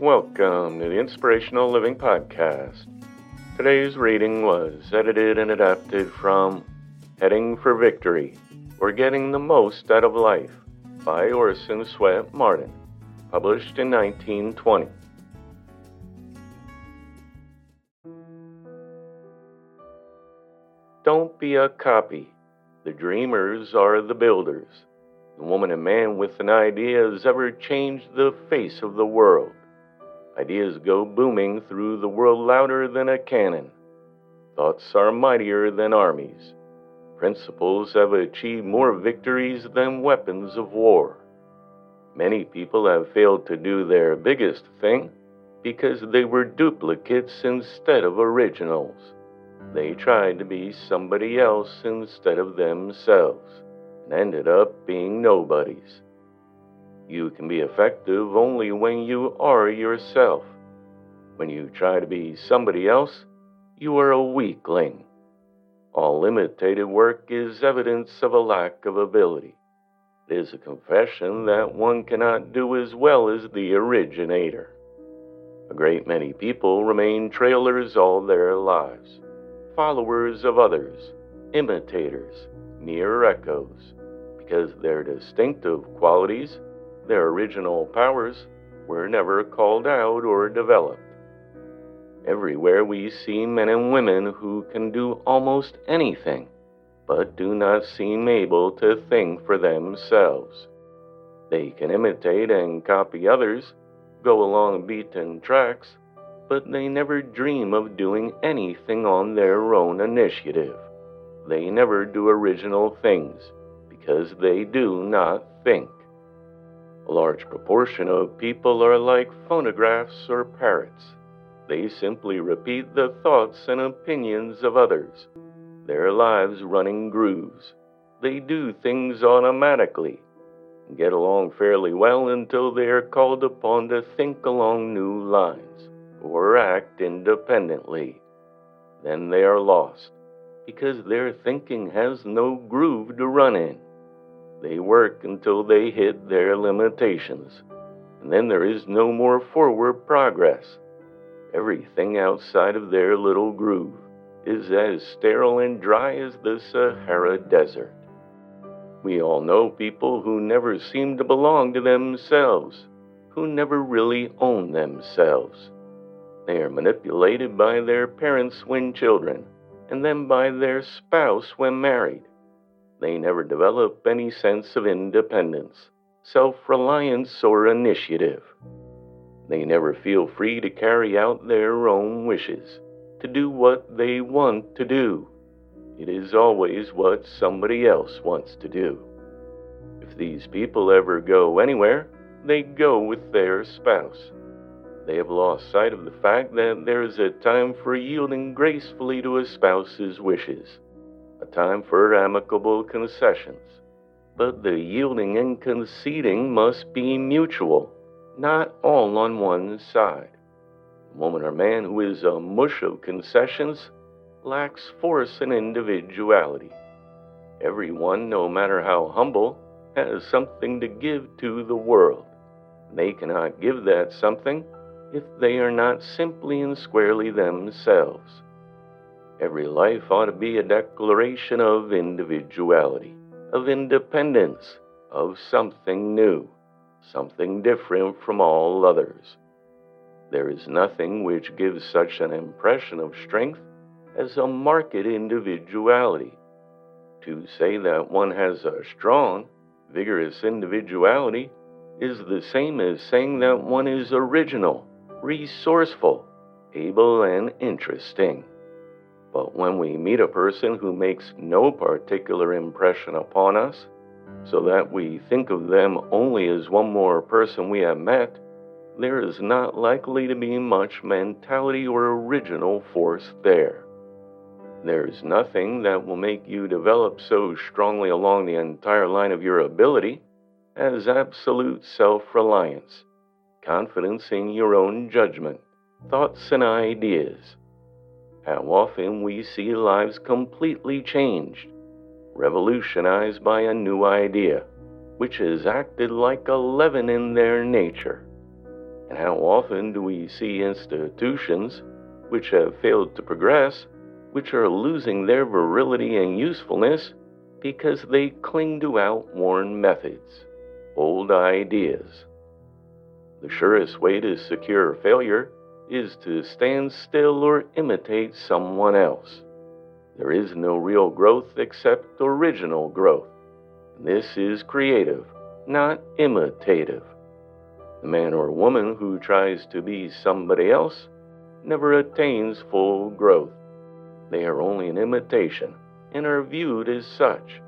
Welcome to the Inspirational Living Podcast. Today's reading was edited and adapted from Heading for Victory or Getting the Most Out of Life by Orison Swett Marden, published in 1920. Don't be a copy. The dreamers are the builders. The woman and man with an idea has ever changed the face of the world. Ideas go booming through the world louder than a cannon. Thoughts are mightier than armies. Principles have achieved more victories than weapons of war. Many people have failed to do their biggest thing because they were duplicates instead of originals. They tried to be somebody else instead of themselves and ended up being nobodies. You can be effective only when you are yourself. When you try to be somebody else, you are a weakling. All imitated work is evidence of a lack of ability. It is a confession that one cannot do as well as the originator. A great many people remain trailers all their lives, followers of others, imitators, mere echoes, because their distinctive qualities their original powers were never called out or developed. Everywhere we see men and women who can do almost anything, but do not seem able to think for themselves. They can imitate and copy others, go along beaten tracks, but they never dream of doing anything on their own initiative. They never do original things because they do not think. A large proportion of people are like phonographs or parrots. They simply repeat the thoughts and opinions of others, their lives running grooves. They do things automatically, and get along fairly well until they are called upon to think along new lines or act independently. Then they are lost because their thinking has no groove to run in. They work until they hit their limitations, and then there is no more forward progress. Everything outside of their little groove is as sterile and dry as the Sahara Desert. We all know people who never seem to belong to themselves, who never really own themselves. They are manipulated by their parents when children, and then by their spouse when married. They never develop any sense of independence, self reliance, or initiative. They never feel free to carry out their own wishes, to do what they want to do. It is always what somebody else wants to do. If these people ever go anywhere, they go with their spouse. They have lost sight of the fact that there is a time for yielding gracefully to a spouse's wishes a time for amicable concessions. But the yielding and conceding must be mutual. not all on one side. A woman or man who is a mush of concessions lacks force and individuality. Everyone, no matter how humble, has something to give to the world. They cannot give that something if they are not simply and squarely themselves. Every life ought to be a declaration of individuality, of independence, of something new, something different from all others. There is nothing which gives such an impression of strength as a marked individuality. To say that one has a strong, vigorous individuality is the same as saying that one is original, resourceful, able, and interesting. But when we meet a person who makes no particular impression upon us, so that we think of them only as one more person we have met, there is not likely to be much mentality or original force there. There is nothing that will make you develop so strongly along the entire line of your ability as absolute self reliance, confidence in your own judgment, thoughts, and ideas. How often we see lives completely changed, revolutionized by a new idea, which has acted like a leaven in their nature. And how often do we see institutions which have failed to progress which are losing their virility and usefulness because they cling to outworn methods, old ideas. The surest way to secure failure is to stand still or imitate someone else. There is no real growth except original growth. This is creative, not imitative. The man or woman who tries to be somebody else never attains full growth. They are only an imitation and are viewed as such.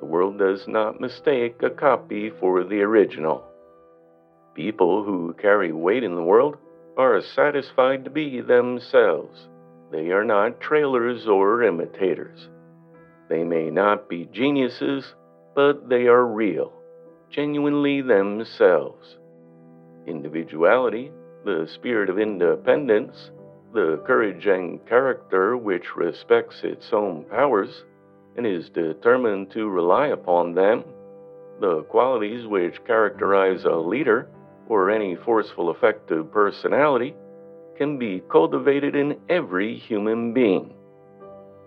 The world does not mistake a copy for the original. People who carry weight in the world are satisfied to be themselves. They are not trailers or imitators. They may not be geniuses, but they are real, genuinely themselves. Individuality, the spirit of independence, the courage and character which respects its own powers and is determined to rely upon them, the qualities which characterize a leader or any forceful, effective personality, can be cultivated in every human being.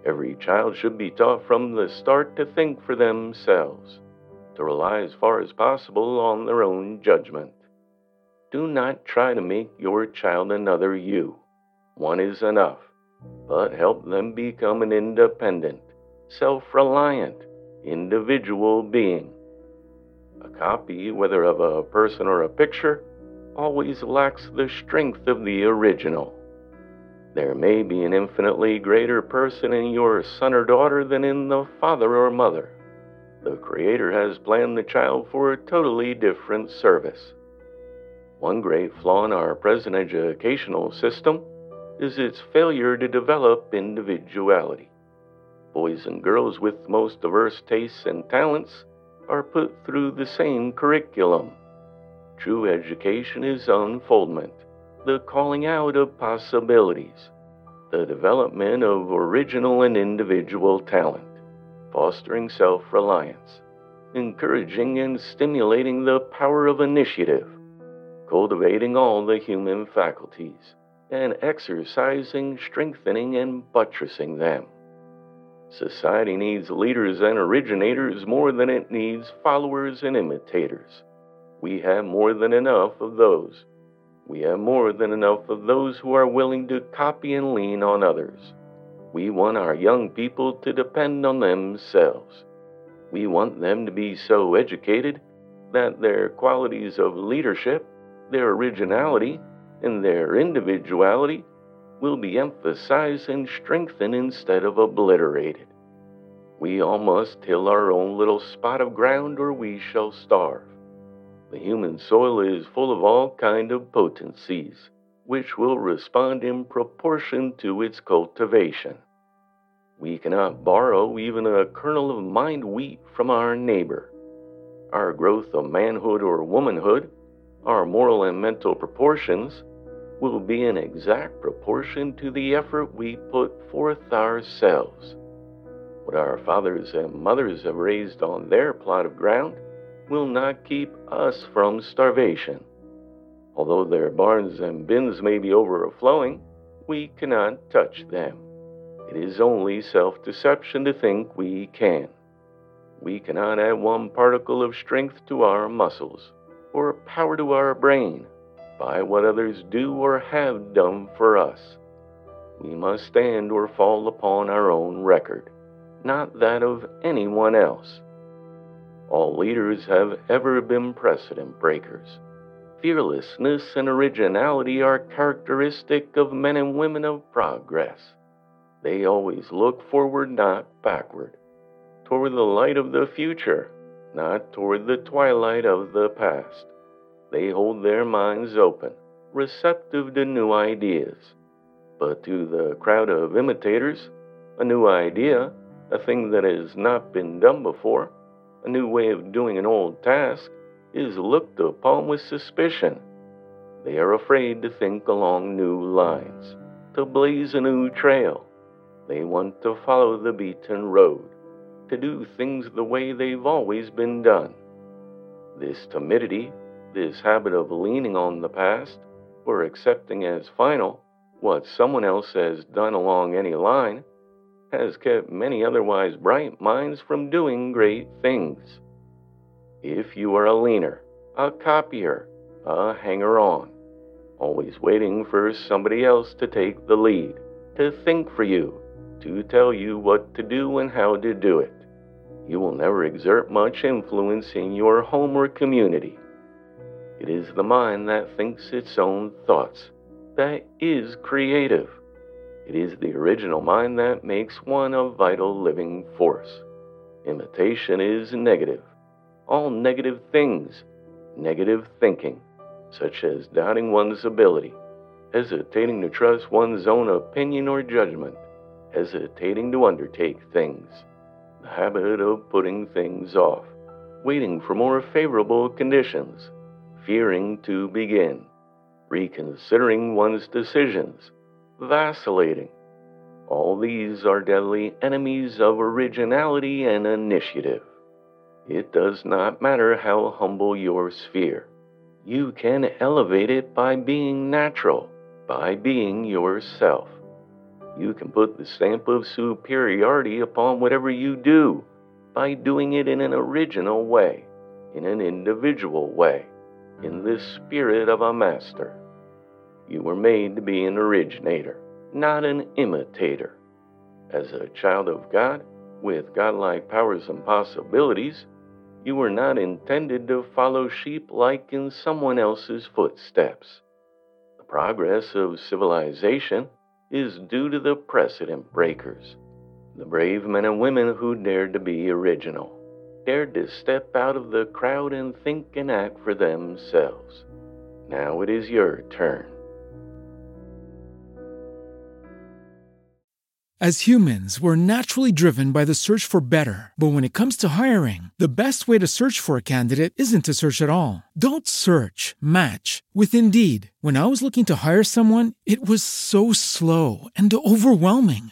Every child should be taught from the start to think for themselves, to rely as far as possible on their own judgment. Do not try to make your child another you. One is enough, but help them become an independent, self reliant, individual being. A copy, whether of a person or a picture, always lacks the strength of the original. There may be an infinitely greater person in your son or daughter than in the father or mother. The Creator has planned the child for a totally different service. One great flaw in our present educational system is its failure to develop individuality. Boys and girls with most diverse tastes and talents are put through the same curriculum. True education is unfoldment, the calling out of possibilities, the development of original and individual talent, fostering self reliance, encouraging and stimulating the power of initiative, cultivating all the human faculties and exercising, strengthening, and buttressing them. Society needs leaders and originators more than it needs followers and imitators. We have more than enough of those. We have more than enough of those who are willing to copy and lean on others. We want our young people to depend on themselves. We want them to be so educated that their qualities of leadership, their originality, and their individuality will be emphasized and strengthened instead of obliterated. We all must till our own little spot of ground or we shall starve. The human soil is full of all kind of potencies, which will respond in proportion to its cultivation. We cannot borrow even a kernel of mind wheat from our neighbor. Our growth of manhood or womanhood our moral and mental proportions will be in exact proportion to the effort we put forth ourselves. What our fathers and mothers have raised on their plot of ground will not keep us from starvation. Although their barns and bins may be overflowing, we cannot touch them. It is only self deception to think we can. We cannot add one particle of strength to our muscles or power to our brain by what others do or have done for us. We must stand or fall upon our own record, not that of anyone else. All leaders have ever been precedent breakers. Fearlessness and originality are characteristic of men and women of progress. They always look forward, not backward, toward the light of the future, not toward the twilight of the past. They hold their minds open, receptive to new ideas. But to the crowd of imitators, a new idea, a thing that has not been done before, a new way of doing an old task, is looked upon with suspicion. They are afraid to think along new lines, to blaze a new trail. They want to follow the beaten road, to do things the way they've always been done. This timidity this habit of leaning on the past or accepting as final what someone else has done along any line has kept many otherwise bright minds from doing great things. If you are a leaner, a copier, a hanger on, always waiting for somebody else to take the lead, to think for you, to tell you what to do and how to do it, you will never exert much influence in your home or community. It is the mind that thinks its own thoughts, that is creative. It is the original mind that makes one a vital living force. Imitation is negative. All negative things, negative thinking, such as doubting one's ability, hesitating to trust one's own opinion or judgment, hesitating to undertake things, the habit of putting things off, waiting for more favorable conditions fearing to begin, reconsidering one's decisions, vacillating. All these are deadly enemies of originality and initiative. It does not matter how humble your sphere. You can elevate it by being natural, by being yourself. You can put the stamp of superiority upon whatever you do by doing it in an original way, in an individual way in the spirit of a master. You were made to be an originator, not an imitator. As a child of God, with godlike powers and possibilities, you were not intended to follow sheep like in someone else's footsteps. The progress of civilization is due to the precedent breakers, the brave men and women who dared to be original dared to step out of the crowd and think and act for themselves. Now it is your turn. As humans, we're naturally driven by the search for better. But when it comes to hiring, the best way to search for a candidate isn't to search at all. Don't search, match with Indeed. When I was looking to hire someone, it was so slow and overwhelming.